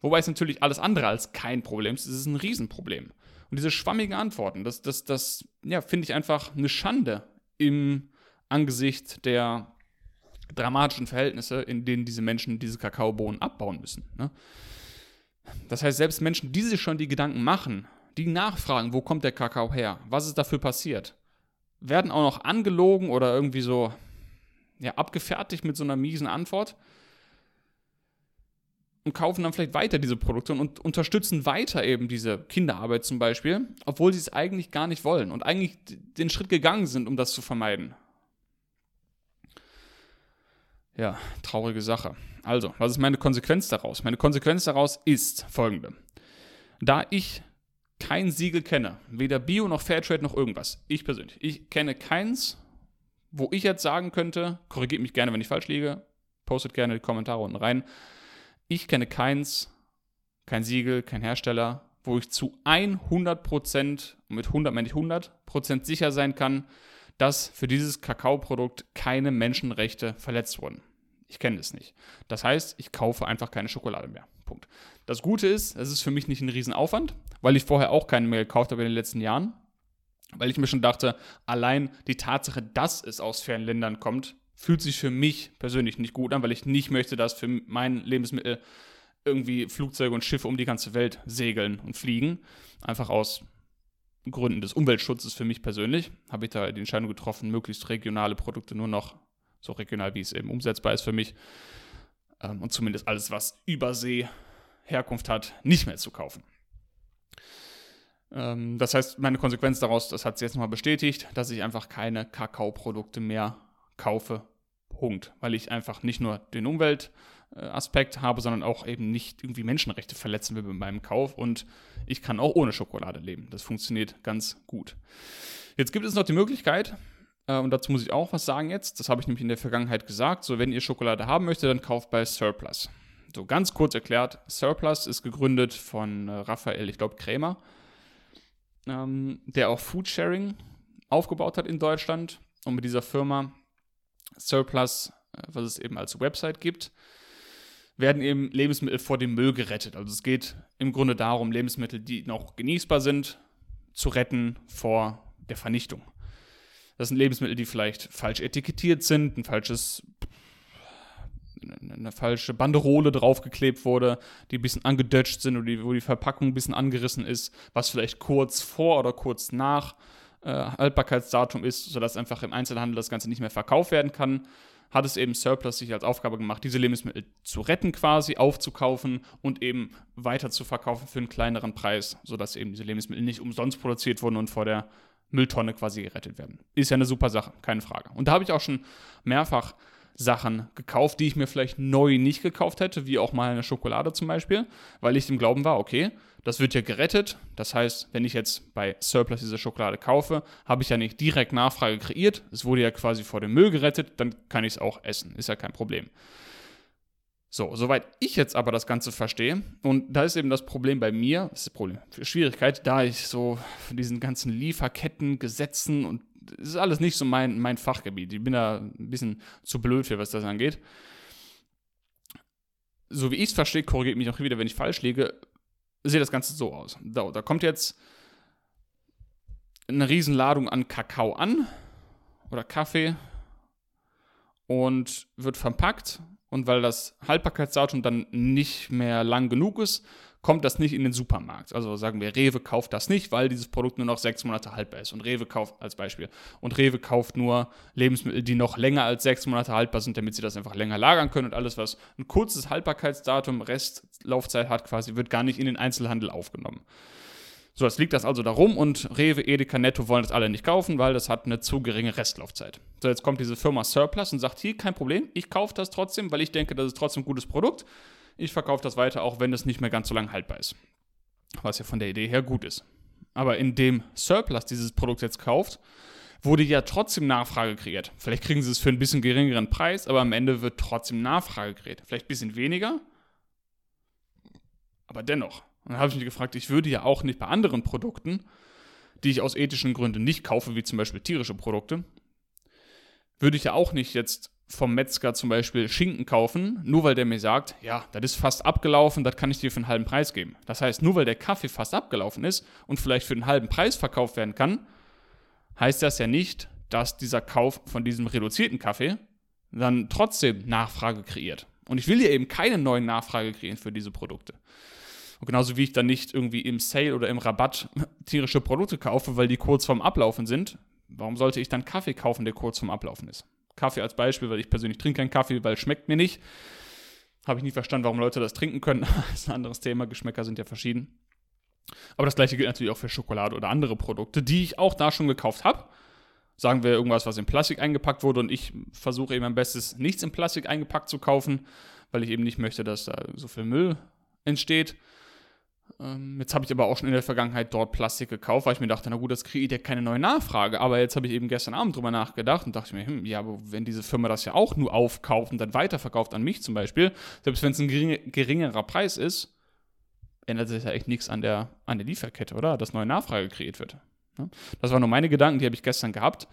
Wobei es natürlich alles andere als kein Problem ist, es ist ein Riesenproblem. Und diese schwammigen Antworten, das, das, das ja, finde ich einfach eine Schande im Angesicht der dramatischen Verhältnisse, in denen diese Menschen diese Kakaobohnen abbauen müssen. Ne? Das heißt, selbst Menschen, die sich schon die Gedanken machen, die nachfragen, wo kommt der Kakao her, was ist dafür passiert, werden auch noch angelogen oder irgendwie so ja, abgefertigt mit so einer miesen Antwort und kaufen dann vielleicht weiter diese Produkte und unterstützen weiter eben diese Kinderarbeit zum Beispiel, obwohl sie es eigentlich gar nicht wollen und eigentlich den Schritt gegangen sind, um das zu vermeiden. Ja, traurige Sache. Also, was ist meine Konsequenz daraus? Meine Konsequenz daraus ist folgende. Da ich kein Siegel kenne, weder Bio noch Fairtrade noch irgendwas, ich persönlich, ich kenne keins, wo ich jetzt sagen könnte, korrigiert mich gerne, wenn ich falsch liege, postet gerne die Kommentare unten rein. Ich kenne keins, kein Siegel, kein Hersteller, wo ich zu 100%, mit 100 meine ich 100% sicher sein kann, dass für dieses Kakaoprodukt keine Menschenrechte verletzt wurden. Ich kenne es nicht. Das heißt, ich kaufe einfach keine Schokolade mehr. Punkt. Das Gute ist, es ist für mich nicht ein Riesenaufwand, weil ich vorher auch keine mehr gekauft habe in den letzten Jahren weil ich mir schon dachte, allein die Tatsache, dass es aus fernen Ländern kommt, fühlt sich für mich persönlich nicht gut an, weil ich nicht möchte, dass für mein Lebensmittel irgendwie Flugzeuge und Schiffe um die ganze Welt segeln und fliegen. Einfach aus Gründen des Umweltschutzes für mich persönlich habe ich da die Entscheidung getroffen, möglichst regionale Produkte nur noch so regional, wie es eben umsetzbar ist für mich ähm, und zumindest alles, was Übersee Herkunft hat, nicht mehr zu kaufen. Ähm, das heißt, meine Konsequenz daraus, das hat sie jetzt nochmal bestätigt, dass ich einfach keine Kakaoprodukte mehr kaufe. Punkt. Weil ich einfach nicht nur den Umweltaspekt habe, sondern auch eben nicht irgendwie Menschenrechte verletzen will mit meinem Kauf und ich kann auch ohne Schokolade leben. Das funktioniert ganz gut. Jetzt gibt es noch die Möglichkeit, äh, und dazu muss ich auch was sagen jetzt, das habe ich nämlich in der Vergangenheit gesagt, so wenn ihr Schokolade haben möchtet, dann kauft bei Surplus. So ganz kurz erklärt, Surplus ist gegründet von äh, Raphael, ich glaube Krämer ähm, der auch Foodsharing aufgebaut hat in Deutschland und mit dieser Firma Surplus, äh, was es eben als Website gibt, werden eben Lebensmittel vor dem Müll gerettet. Also es geht im Grunde darum, Lebensmittel, die noch genießbar sind, zu retten vor der Vernichtung. Das sind Lebensmittel, die vielleicht falsch etikettiert sind, ein falsches eine falsche Banderole draufgeklebt wurde, die ein bisschen angedötscht sind oder die, wo die Verpackung ein bisschen angerissen ist, was vielleicht kurz vor oder kurz nach äh, Haltbarkeitsdatum ist, sodass einfach im Einzelhandel das Ganze nicht mehr verkauft werden kann, hat es eben Surplus sich als Aufgabe gemacht, diese Lebensmittel zu retten quasi, aufzukaufen und eben weiter zu verkaufen für einen kleineren Preis, sodass eben diese Lebensmittel nicht umsonst produziert wurden und vor der Mülltonne quasi gerettet werden. Ist ja eine super Sache, keine Frage. Und da habe ich auch schon mehrfach Sachen gekauft, die ich mir vielleicht neu nicht gekauft hätte, wie auch mal eine Schokolade zum Beispiel, weil ich dem Glauben war, okay, das wird ja gerettet. Das heißt, wenn ich jetzt bei Surplus diese Schokolade kaufe, habe ich ja nicht direkt Nachfrage kreiert. Es wurde ja quasi vor dem Müll gerettet, dann kann ich es auch essen. Ist ja kein Problem. So, soweit ich jetzt aber das Ganze verstehe, und da ist eben das Problem bei mir, das ist das Problem, Schwierigkeit, da ich so von diesen ganzen Lieferketten, Gesetzen und das ist alles nicht so mein, mein Fachgebiet. Ich bin da ein bisschen zu blöd für, was das angeht. So wie ich es verstehe, korrigiert mich auch wieder, wenn ich falsch liege, sieht das Ganze so aus. Da, da kommt jetzt eine Riesenladung an Kakao an oder Kaffee und wird verpackt. Und weil das Haltbarkeitsdatum dann nicht mehr lang genug ist, kommt das nicht in den Supermarkt. Also sagen wir, Rewe kauft das nicht, weil dieses Produkt nur noch sechs Monate haltbar ist. Und Rewe kauft als Beispiel. Und Rewe kauft nur Lebensmittel, die noch länger als sechs Monate haltbar sind, damit sie das einfach länger lagern können. Und alles, was ein kurzes Haltbarkeitsdatum, Restlaufzeit hat, quasi, wird gar nicht in den Einzelhandel aufgenommen. So, jetzt liegt das also da rum und Rewe, Edeka, Netto wollen das alle nicht kaufen, weil das hat eine zu geringe Restlaufzeit. So, jetzt kommt diese Firma Surplus und sagt, hier, kein Problem, ich kaufe das trotzdem, weil ich denke, das ist trotzdem ein gutes Produkt. Ich verkaufe das weiter, auch wenn es nicht mehr ganz so lange haltbar ist. Was ja von der Idee her gut ist. Aber indem Surplus dieses Produkt jetzt kauft, wurde ja trotzdem Nachfrage kreiert. Vielleicht kriegen sie es für ein bisschen geringeren Preis, aber am Ende wird trotzdem Nachfrage kreiert. Vielleicht ein bisschen weniger, aber dennoch. Und dann habe ich mich gefragt, ich würde ja auch nicht bei anderen Produkten, die ich aus ethischen Gründen nicht kaufe, wie zum Beispiel tierische Produkte, würde ich ja auch nicht jetzt vom Metzger zum Beispiel Schinken kaufen, nur weil der mir sagt, ja, das ist fast abgelaufen, das kann ich dir für einen halben Preis geben. Das heißt, nur weil der Kaffee fast abgelaufen ist und vielleicht für einen halben Preis verkauft werden kann, heißt das ja nicht, dass dieser Kauf von diesem reduzierten Kaffee dann trotzdem Nachfrage kreiert. Und ich will ja eben keine neuen Nachfrage kreieren für diese Produkte. Und genauso wie ich dann nicht irgendwie im Sale oder im Rabatt tierische Produkte kaufe, weil die kurz vorm Ablaufen sind, warum sollte ich dann Kaffee kaufen, der kurz vorm Ablaufen ist? Kaffee als Beispiel, weil ich persönlich trinke keinen Kaffee, weil es schmeckt mir nicht. Habe ich nie verstanden, warum Leute das trinken können. das ist ein anderes Thema. Geschmäcker sind ja verschieden. Aber das gleiche gilt natürlich auch für Schokolade oder andere Produkte, die ich auch da schon gekauft habe. Sagen wir irgendwas, was in Plastik eingepackt wurde und ich versuche eben mein Bestes, nichts in Plastik eingepackt zu kaufen, weil ich eben nicht möchte, dass da so viel Müll entsteht. Ähm, jetzt habe ich aber auch schon in der Vergangenheit dort Plastik gekauft, weil ich mir dachte, na gut, das ich ja keine neue Nachfrage. Aber jetzt habe ich eben gestern Abend drüber nachgedacht und dachte mir, hm, ja, aber wenn diese Firma das ja auch nur aufkauft und dann weiterverkauft an mich zum Beispiel, selbst wenn es ein geringe, geringerer Preis ist, ändert sich ja echt nichts an der, an der Lieferkette, oder? Dass neue Nachfrage kreiert wird. Ja? Das waren nur meine Gedanken, die habe ich gestern gehabt.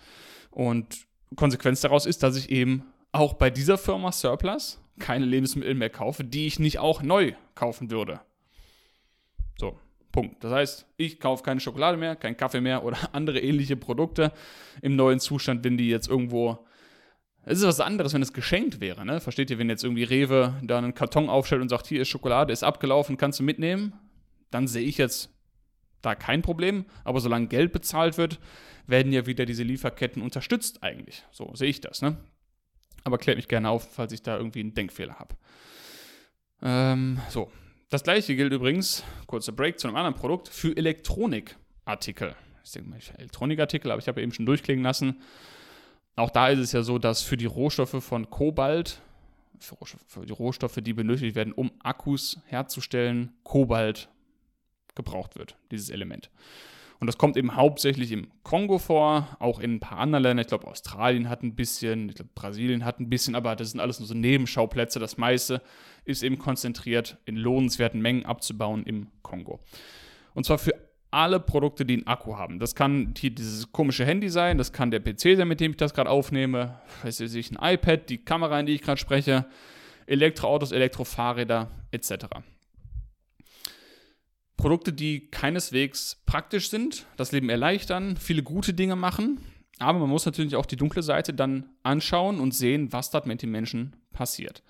Und Konsequenz daraus ist, dass ich eben auch bei dieser Firma Surplus keine Lebensmittel mehr kaufe, die ich nicht auch neu kaufen würde. So, Punkt. Das heißt, ich kaufe keine Schokolade mehr, keinen Kaffee mehr oder andere ähnliche Produkte im neuen Zustand, wenn die jetzt irgendwo. Es ist was anderes, wenn es geschenkt wäre, ne? Versteht ihr, wenn jetzt irgendwie Rewe da einen Karton aufstellt und sagt, hier ist Schokolade, ist abgelaufen, kannst du mitnehmen? Dann sehe ich jetzt da kein Problem. Aber solange Geld bezahlt wird, werden ja wieder diese Lieferketten unterstützt eigentlich. So sehe ich das, ne? Aber klärt mich gerne auf, falls ich da irgendwie einen Denkfehler habe. Ähm, so, das gleiche gilt übrigens, kurzer Break zu einem anderen Produkt, für Elektronikartikel. Ich denke mal, Elektronikartikel, aber ich habe eben schon durchklingen lassen. Auch da ist es ja so, dass für die Rohstoffe von Kobalt, für, für die Rohstoffe, die benötigt werden, um Akkus herzustellen, Kobalt gebraucht wird, dieses Element. Und das kommt eben hauptsächlich im Kongo vor, auch in ein paar anderen Ländern. Ich glaube, Australien hat ein bisschen, ich glaube, Brasilien hat ein bisschen, aber das sind alles nur so Nebenschauplätze. Das meiste ist eben konzentriert in lohnenswerten Mengen abzubauen im Kongo. Und zwar für alle Produkte, die einen Akku haben. Das kann hier dieses komische Handy sein, das kann der PC sein, mit dem ich das gerade aufnehme, weiß ich, ein iPad, die Kamera, in die ich gerade spreche, Elektroautos, Elektrofahrräder etc. Produkte, die keineswegs praktisch sind, das Leben erleichtern, viele gute Dinge machen, aber man muss natürlich auch die dunkle Seite dann anschauen und sehen, was dort mit den Menschen passiert.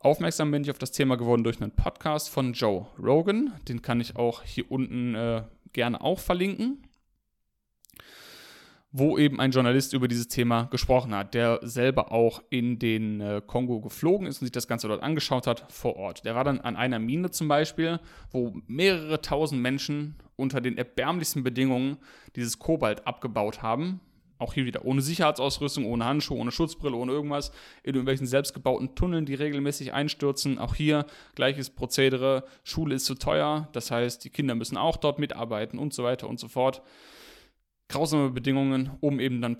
Aufmerksam bin ich auf das Thema geworden durch einen Podcast von Joe Rogan. Den kann ich auch hier unten äh, gerne auch verlinken wo eben ein Journalist über dieses Thema gesprochen hat, der selber auch in den äh, Kongo geflogen ist und sich das Ganze dort angeschaut hat vor Ort. Der war dann an einer Mine zum Beispiel, wo mehrere tausend Menschen unter den erbärmlichsten Bedingungen dieses Kobalt abgebaut haben. Auch hier wieder ohne Sicherheitsausrüstung, ohne Handschuhe, ohne Schutzbrille, ohne irgendwas, in irgendwelchen selbstgebauten Tunneln, die regelmäßig einstürzen. Auch hier gleiches Prozedere, Schule ist zu teuer, das heißt, die Kinder müssen auch dort mitarbeiten und so weiter und so fort grausame Bedingungen, um eben dann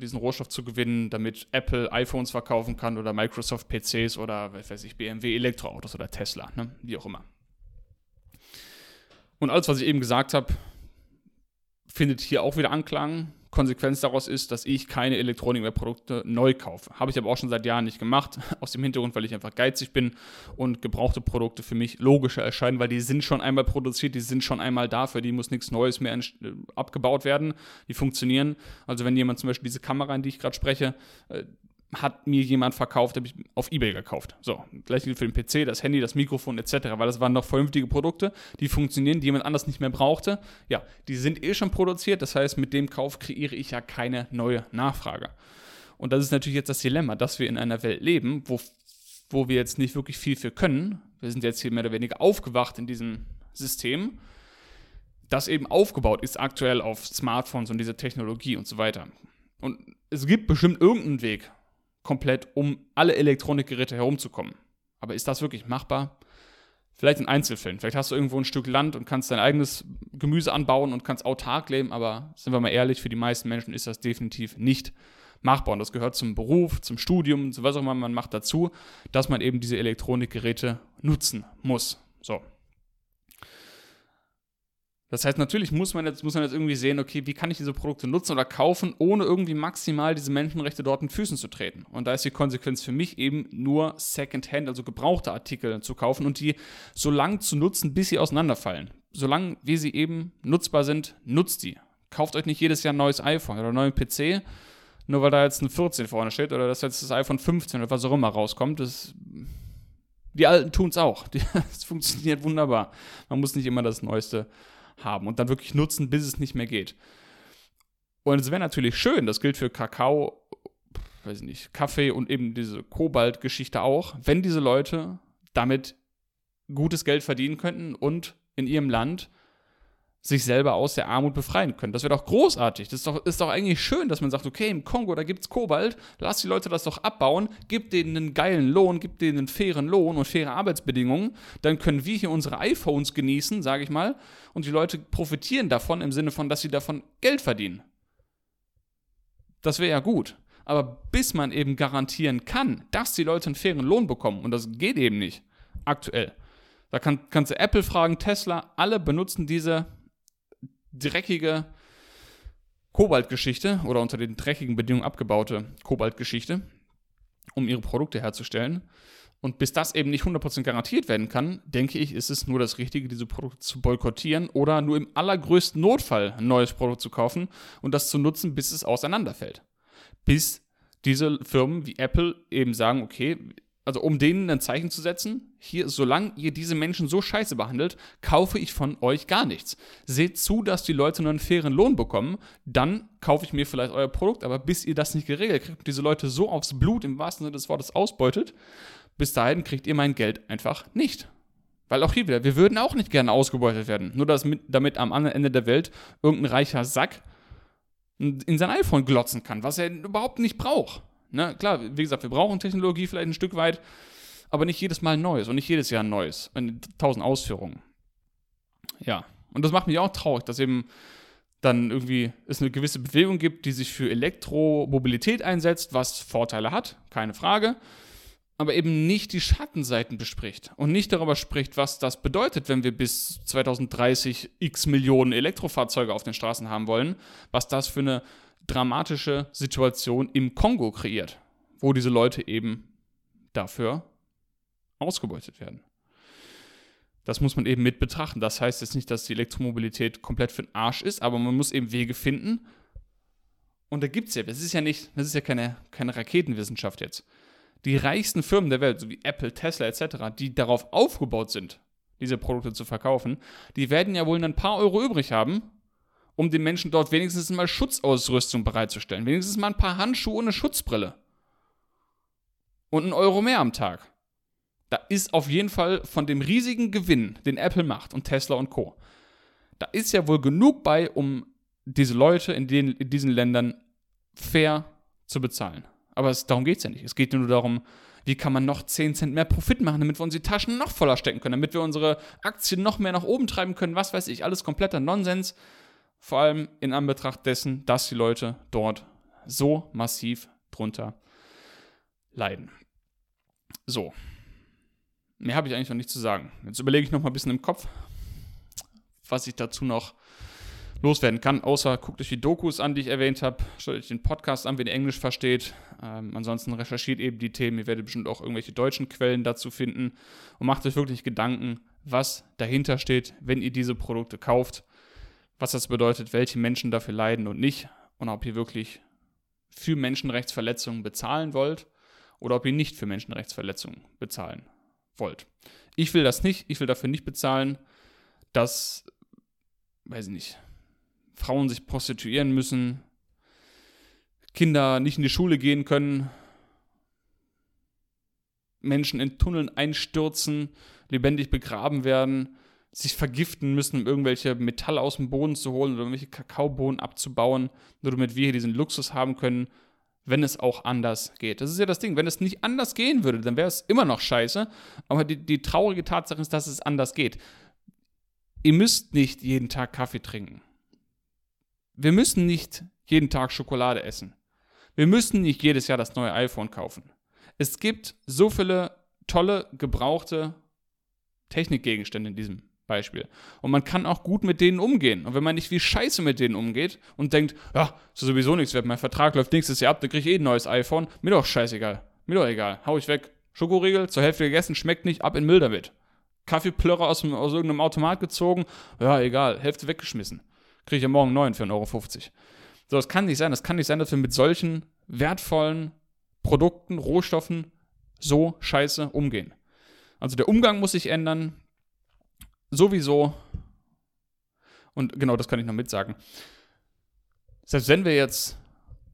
diesen Rohstoff zu gewinnen, damit Apple iPhones verkaufen kann oder Microsoft PCs oder, was weiß ich, BMW Elektroautos oder Tesla, ne? wie auch immer. Und alles, was ich eben gesagt habe, findet hier auch wieder Anklang. Konsequenz daraus ist, dass ich keine Elektronik mehr Produkte neu kaufe. Habe ich aber auch schon seit Jahren nicht gemacht, aus dem Hintergrund, weil ich einfach geizig bin und gebrauchte Produkte für mich logischer erscheinen, weil die sind schon einmal produziert, die sind schon einmal da, für die muss nichts Neues mehr äh, abgebaut werden, die funktionieren. Also wenn jemand zum Beispiel diese Kamera, in die ich gerade spreche, äh, hat mir jemand verkauft, habe ich auf Ebay gekauft. So, gleich gilt für den PC, das Handy, das Mikrofon etc., weil das waren noch vernünftige Produkte, die funktionieren, die jemand anders nicht mehr brauchte. Ja, die sind eh schon produziert, das heißt, mit dem Kauf kreiere ich ja keine neue Nachfrage. Und das ist natürlich jetzt das Dilemma, dass wir in einer Welt leben, wo, wo wir jetzt nicht wirklich viel für können. Wir sind jetzt hier mehr oder weniger aufgewacht in diesem System, das eben aufgebaut ist aktuell auf Smartphones und diese Technologie und so weiter. Und es gibt bestimmt irgendeinen Weg, komplett um alle Elektronikgeräte herumzukommen. Aber ist das wirklich machbar? Vielleicht in Einzelfällen. Vielleicht hast du irgendwo ein Stück Land und kannst dein eigenes Gemüse anbauen und kannst autark leben, aber sind wir mal ehrlich, für die meisten Menschen ist das definitiv nicht machbar. Und das gehört zum Beruf, zum Studium, zu was auch immer man macht dazu, dass man eben diese Elektronikgeräte nutzen muss. So. Das heißt, natürlich muss man, jetzt, muss man jetzt irgendwie sehen, okay, wie kann ich diese Produkte nutzen oder kaufen, ohne irgendwie maximal diese Menschenrechte dort in Füßen zu treten. Und da ist die Konsequenz für mich eben nur Secondhand, also gebrauchte Artikel zu kaufen und die so lang zu nutzen, bis sie auseinanderfallen. Solange wie sie eben nutzbar sind, nutzt die. Kauft euch nicht jedes Jahr ein neues iPhone oder einen neuen PC, nur weil da jetzt ein 14 vorne steht oder dass jetzt das iPhone 15 oder was auch immer rauskommt. Das die Alten tun es auch. Das funktioniert wunderbar. Man muss nicht immer das Neueste haben und dann wirklich nutzen, bis es nicht mehr geht. Und es wäre natürlich schön, das gilt für Kakao, weiß ich nicht, Kaffee und eben diese Kobalt-Geschichte auch, wenn diese Leute damit gutes Geld verdienen könnten und in ihrem Land sich selber aus der Armut befreien können. Das wäre doch großartig. Das ist doch, ist doch eigentlich schön, dass man sagt, okay, im Kongo, da gibt es Kobalt, lass die Leute das doch abbauen, gib denen einen geilen Lohn, gib denen einen fairen Lohn und faire Arbeitsbedingungen, dann können wir hier unsere iPhones genießen, sage ich mal, und die Leute profitieren davon im Sinne von, dass sie davon Geld verdienen. Das wäre ja gut. Aber bis man eben garantieren kann, dass die Leute einen fairen Lohn bekommen, und das geht eben nicht, aktuell. Da kann, kannst du Apple fragen, Tesla, alle benutzen diese dreckige Kobaltgeschichte oder unter den dreckigen Bedingungen abgebaute Kobaltgeschichte, um ihre Produkte herzustellen. Und bis das eben nicht 100% garantiert werden kann, denke ich, ist es nur das Richtige, diese Produkte zu boykottieren oder nur im allergrößten Notfall ein neues Produkt zu kaufen und das zu nutzen, bis es auseinanderfällt. Bis diese Firmen wie Apple eben sagen, okay, also um denen ein Zeichen zu setzen, hier, solange ihr diese Menschen so scheiße behandelt, kaufe ich von euch gar nichts. Seht zu, dass die Leute nur einen fairen Lohn bekommen, dann kaufe ich mir vielleicht euer Produkt, aber bis ihr das nicht geregelt kriegt und diese Leute so aufs Blut im wahrsten Sinne des Wortes ausbeutet, bis dahin kriegt ihr mein Geld einfach nicht. Weil auch hier wieder, wir würden auch nicht gerne ausgebeutet werden. Nur dass mit, damit am anderen Ende der Welt irgendein reicher Sack in sein iPhone glotzen kann, was er überhaupt nicht braucht. Ne? Klar, wie gesagt, wir brauchen Technologie vielleicht ein Stück weit, aber nicht jedes Mal neues und nicht jedes Jahr neues. In tausend Ausführungen. Ja. Und das macht mich auch traurig, dass eben dann irgendwie es eine gewisse Bewegung gibt, die sich für Elektromobilität einsetzt, was Vorteile hat, keine Frage, aber eben nicht die Schattenseiten bespricht und nicht darüber spricht, was das bedeutet, wenn wir bis 2030 x Millionen Elektrofahrzeuge auf den Straßen haben wollen, was das für eine dramatische Situation im Kongo kreiert, wo diese Leute eben dafür ausgebeutet werden. Das muss man eben mit betrachten. Das heißt jetzt nicht, dass die Elektromobilität komplett für den Arsch ist, aber man muss eben Wege finden. Und da gibt es ja, das ist ja nicht, das ist ja keine, keine Raketenwissenschaft jetzt. Die reichsten Firmen der Welt, so wie Apple, Tesla etc., die darauf aufgebaut sind, diese Produkte zu verkaufen, die werden ja wohl ein paar Euro übrig haben, um den Menschen dort wenigstens mal Schutzausrüstung bereitzustellen. Wenigstens mal ein paar Handschuhe und eine Schutzbrille. Und einen Euro mehr am Tag. Da ist auf jeden Fall von dem riesigen Gewinn, den Apple macht und Tesla und Co. Da ist ja wohl genug bei, um diese Leute in, den, in diesen Ländern fair zu bezahlen. Aber es, darum geht es ja nicht. Es geht nur darum, wie kann man noch 10 Cent mehr Profit machen, damit wir unsere Taschen noch voller stecken können, damit wir unsere Aktien noch mehr nach oben treiben können, was weiß ich, alles kompletter Nonsens Vor allem in Anbetracht dessen, dass die Leute dort so massiv drunter leiden. So. Mehr habe ich eigentlich noch nicht zu sagen. Jetzt überlege ich noch mal ein bisschen im Kopf, was ich dazu noch loswerden kann. Außer guckt euch die Dokus an, die ich erwähnt habe. Schaut euch den Podcast an, wenn ihr Englisch versteht. Ähm, ansonsten recherchiert eben die Themen. Ihr werdet bestimmt auch irgendwelche deutschen Quellen dazu finden. Und macht euch wirklich Gedanken, was dahinter steht, wenn ihr diese Produkte kauft. Was das bedeutet, welche Menschen dafür leiden und nicht. Und ob ihr wirklich für Menschenrechtsverletzungen bezahlen wollt oder ob ihr nicht für Menschenrechtsverletzungen bezahlen wollt. Ich will das nicht. Ich will dafür nicht bezahlen, dass, weiß ich nicht, Frauen sich prostituieren müssen, Kinder nicht in die Schule gehen können, Menschen in Tunneln einstürzen, lebendig begraben werden, sich vergiften müssen, um irgendwelche Metalle aus dem Boden zu holen oder irgendwelche Kakaobohnen abzubauen, nur damit wir hier diesen Luxus haben können, wenn es auch anders geht. Das ist ja das Ding. Wenn es nicht anders gehen würde, dann wäre es immer noch scheiße. Aber die, die traurige Tatsache ist, dass es anders geht. Ihr müsst nicht jeden Tag Kaffee trinken. Wir müssen nicht jeden Tag Schokolade essen. Wir müssen nicht jedes Jahr das neue iPhone kaufen. Es gibt so viele tolle, gebrauchte Technikgegenstände in diesem Beispiel. Und man kann auch gut mit denen umgehen. Und wenn man nicht wie scheiße mit denen umgeht und denkt, ja, ist sowieso nichts wert, mein Vertrag läuft nächstes Jahr ab, dann kriege ich eh ein neues iPhone, mir doch scheißegal. Mir doch egal. Hau ich weg. Schokoriegel, zur Hälfte gegessen, schmeckt nicht, ab in Müll damit. Kaffeeplörrer aus, aus irgendeinem Automat gezogen, ja, egal, Hälfte weggeschmissen. Kriege ich ja morgen neuen für 1,50 Euro. So, das kann nicht sein. Das kann nicht sein, dass wir mit solchen wertvollen Produkten, Rohstoffen so scheiße umgehen. Also der Umgang muss sich ändern, sowieso, und genau das kann ich noch mitsagen, selbst wenn wir jetzt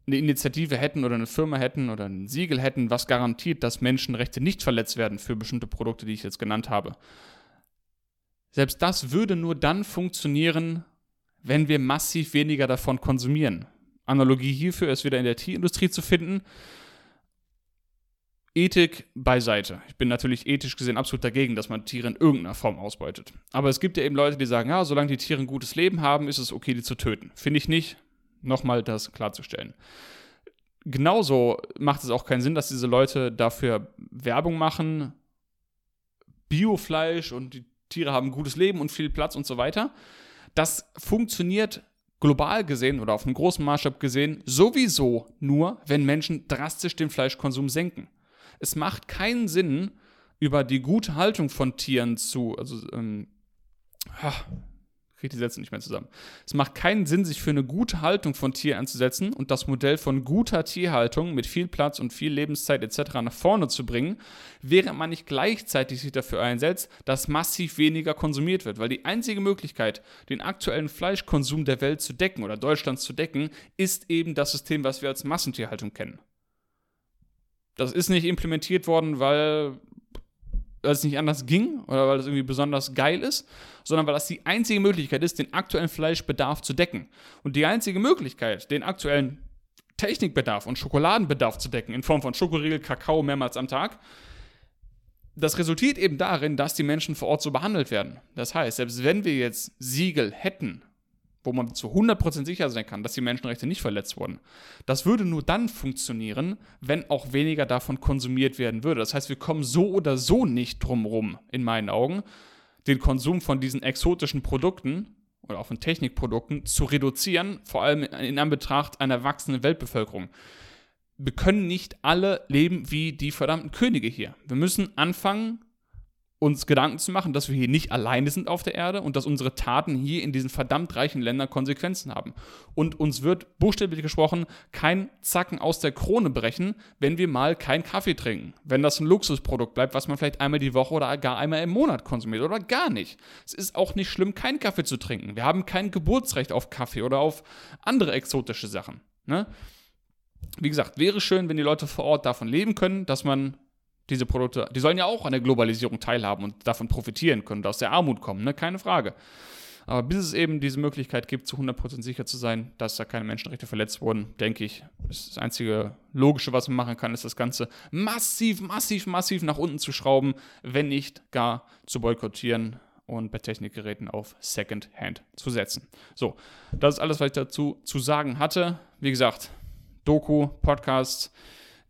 eine Initiative hätten oder eine Firma hätten oder ein Siegel hätten, was garantiert, dass Menschenrechte nicht verletzt werden für bestimmte Produkte, die ich jetzt genannt habe. Selbst das würde nur dann funktionieren, wenn wir massiv weniger davon konsumieren. Analogie hierfür ist wieder in der Tierindustrie zu finden. Ethik beiseite. Ich bin natürlich ethisch gesehen absolut dagegen, dass man Tiere in irgendeiner Form ausbeutet. Aber es gibt ja eben Leute, die sagen, ja, solange die Tiere ein gutes Leben haben, ist es okay, die zu töten. Finde ich nicht. Nochmal das klarzustellen. Genauso macht es auch keinen Sinn, dass diese Leute dafür Werbung machen, Biofleisch und die Tiere haben ein gutes Leben und viel Platz und so weiter. Das funktioniert global gesehen oder auf einem großen Maßstab gesehen sowieso nur, wenn Menschen drastisch den Fleischkonsum senken es macht keinen Sinn, über die gute Haltung von Tieren zu, also, ähm, ach, kriege die Sätze nicht mehr zusammen. Es macht keinen Sinn, sich für eine gute Haltung von Tieren einzusetzen und das Modell von guter Tierhaltung mit viel Platz und viel Lebenszeit etc. nach vorne zu bringen, während man nicht gleichzeitig sich dafür einsetzt, dass massiv weniger konsumiert wird. Weil die einzige Möglichkeit, den aktuellen Fleischkonsum der Welt zu decken oder Deutschlands zu decken, ist eben das System, was wir als Massentierhaltung kennen. Das ist nicht implementiert worden, weil, es nicht anders ging oder weil es irgendwie besonders geil ist, sondern weil das die einzige Möglichkeit ist, den aktuellen Fleischbedarf zu decken. Und die einzige Möglichkeit, den aktuellen Technikbedarf und Schokoladenbedarf zu decken, in Form von Schokoriegel, Kakao mehrmals am Tag, das resultiert eben darin, dass die Menschen vor Ort so behandelt werden. Das heißt, selbst wenn wir jetzt Siegel hätten wo man zu 100% sicher sein kann, dass die Menschenrechte nicht verletzt wurden. Das würde nur dann funktionieren, wenn auch weniger davon konsumiert werden würde. Das heißt, wir kommen so oder so nicht drumherum, in meinen Augen, den Konsum von diesen exotischen Produkten oder auch von Technikprodukten zu reduzieren, vor allem in Anbetracht einer wachsenden Weltbevölkerung. Wir können nicht alle leben wie die verdammten Könige hier. Wir müssen anfangen, uns Gedanken zu machen, dass wir hier nicht alleine sind auf der Erde und dass unsere Taten hier in diesen verdammt reichen Ländern Konsequenzen haben. Und uns wird buchstäblich gesprochen kein Zacken aus der Krone brechen, wenn wir mal keinen Kaffee trinken. Wenn das ein Luxusprodukt bleibt, was man vielleicht einmal die Woche oder gar einmal im Monat konsumiert oder gar nicht. Es ist auch nicht schlimm, keinen Kaffee zu trinken. Wir haben kein Geburtsrecht auf Kaffee oder auf andere exotische Sachen. Ne? Wie gesagt, wäre schön, wenn die Leute vor Ort davon leben können, dass man diese Produkte, die sollen ja auch an der Globalisierung teilhaben und davon profitieren können und aus der Armut kommen, ne? keine Frage. Aber bis es eben diese Möglichkeit gibt, zu 100% sicher zu sein, dass da keine Menschenrechte verletzt wurden, denke ich, ist das einzige Logische, was man machen kann, ist das Ganze massiv, massiv, massiv nach unten zu schrauben, wenn nicht gar zu boykottieren und bei Technikgeräten auf Second-Hand zu setzen. So, das ist alles, was ich dazu zu sagen hatte. Wie gesagt, Doku, Podcast,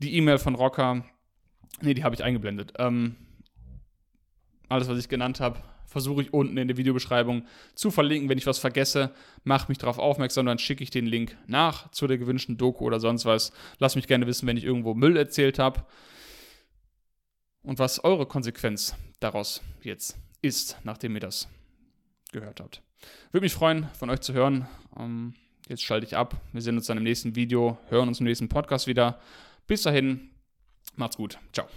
die E-Mail von Rocker. Ne, die habe ich eingeblendet. Ähm, alles, was ich genannt habe, versuche ich unten in der Videobeschreibung zu verlinken. Wenn ich was vergesse, macht mich darauf aufmerksam, dann schicke ich den Link nach zu der gewünschten Doku oder sonst was. Lasst mich gerne wissen, wenn ich irgendwo Müll erzählt habe. Und was eure Konsequenz daraus jetzt ist, nachdem ihr das gehört habt. Würde mich freuen, von euch zu hören. Ähm, jetzt schalte ich ab. Wir sehen uns dann im nächsten Video, hören uns im nächsten Podcast wieder. Bis dahin, macht's gut. Ciao.